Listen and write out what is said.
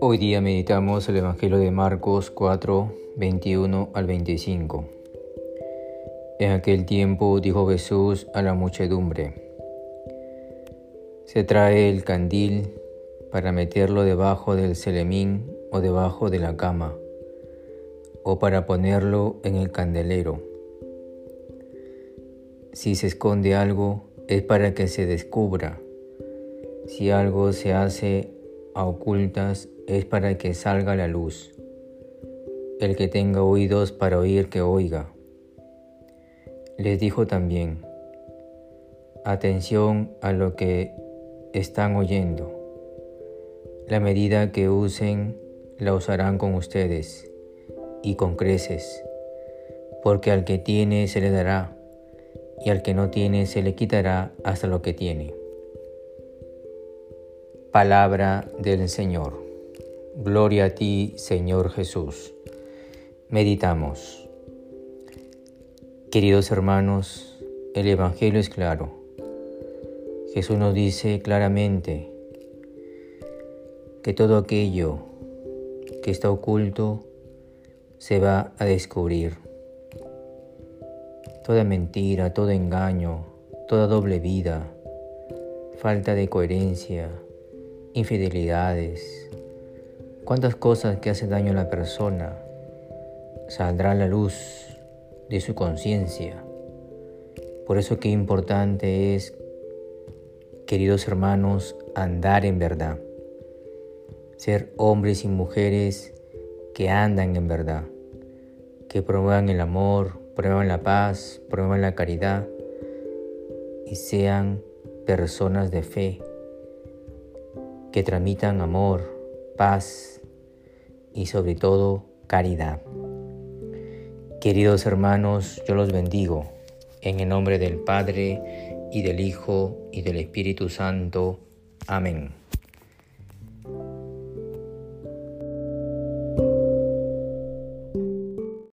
Hoy día meditamos el Evangelio de Marcos 4, 21 al 25. En aquel tiempo dijo Jesús a la muchedumbre, se trae el candil para meterlo debajo del celemín o debajo de la cama, o para ponerlo en el candelero. Si se esconde algo es para que se descubra. Si algo se hace a ocultas es para que salga la luz. El que tenga oídos para oír, que oiga. Les dijo también, atención a lo que están oyendo. La medida que usen la usarán con ustedes y con creces, porque al que tiene se le dará y al que no tiene se le quitará hasta lo que tiene. Palabra del Señor. Gloria a ti, Señor Jesús. Meditamos. Queridos hermanos, el Evangelio es claro. Jesús nos dice claramente que todo aquello que está oculto se va a descubrir. Toda mentira, todo engaño, toda doble vida, falta de coherencia, infidelidades, cuántas cosas que hacen daño a la persona, saldrá a la luz de su conciencia. Por eso qué importante es, queridos hermanos, andar en verdad. Ser hombres y mujeres que andan en verdad, que promuevan el amor, promuevan la paz, promuevan la caridad y sean personas de fe que tramitan amor, paz y sobre todo caridad. Queridos hermanos, yo los bendigo en el nombre del Padre y del Hijo y del Espíritu Santo. Amén.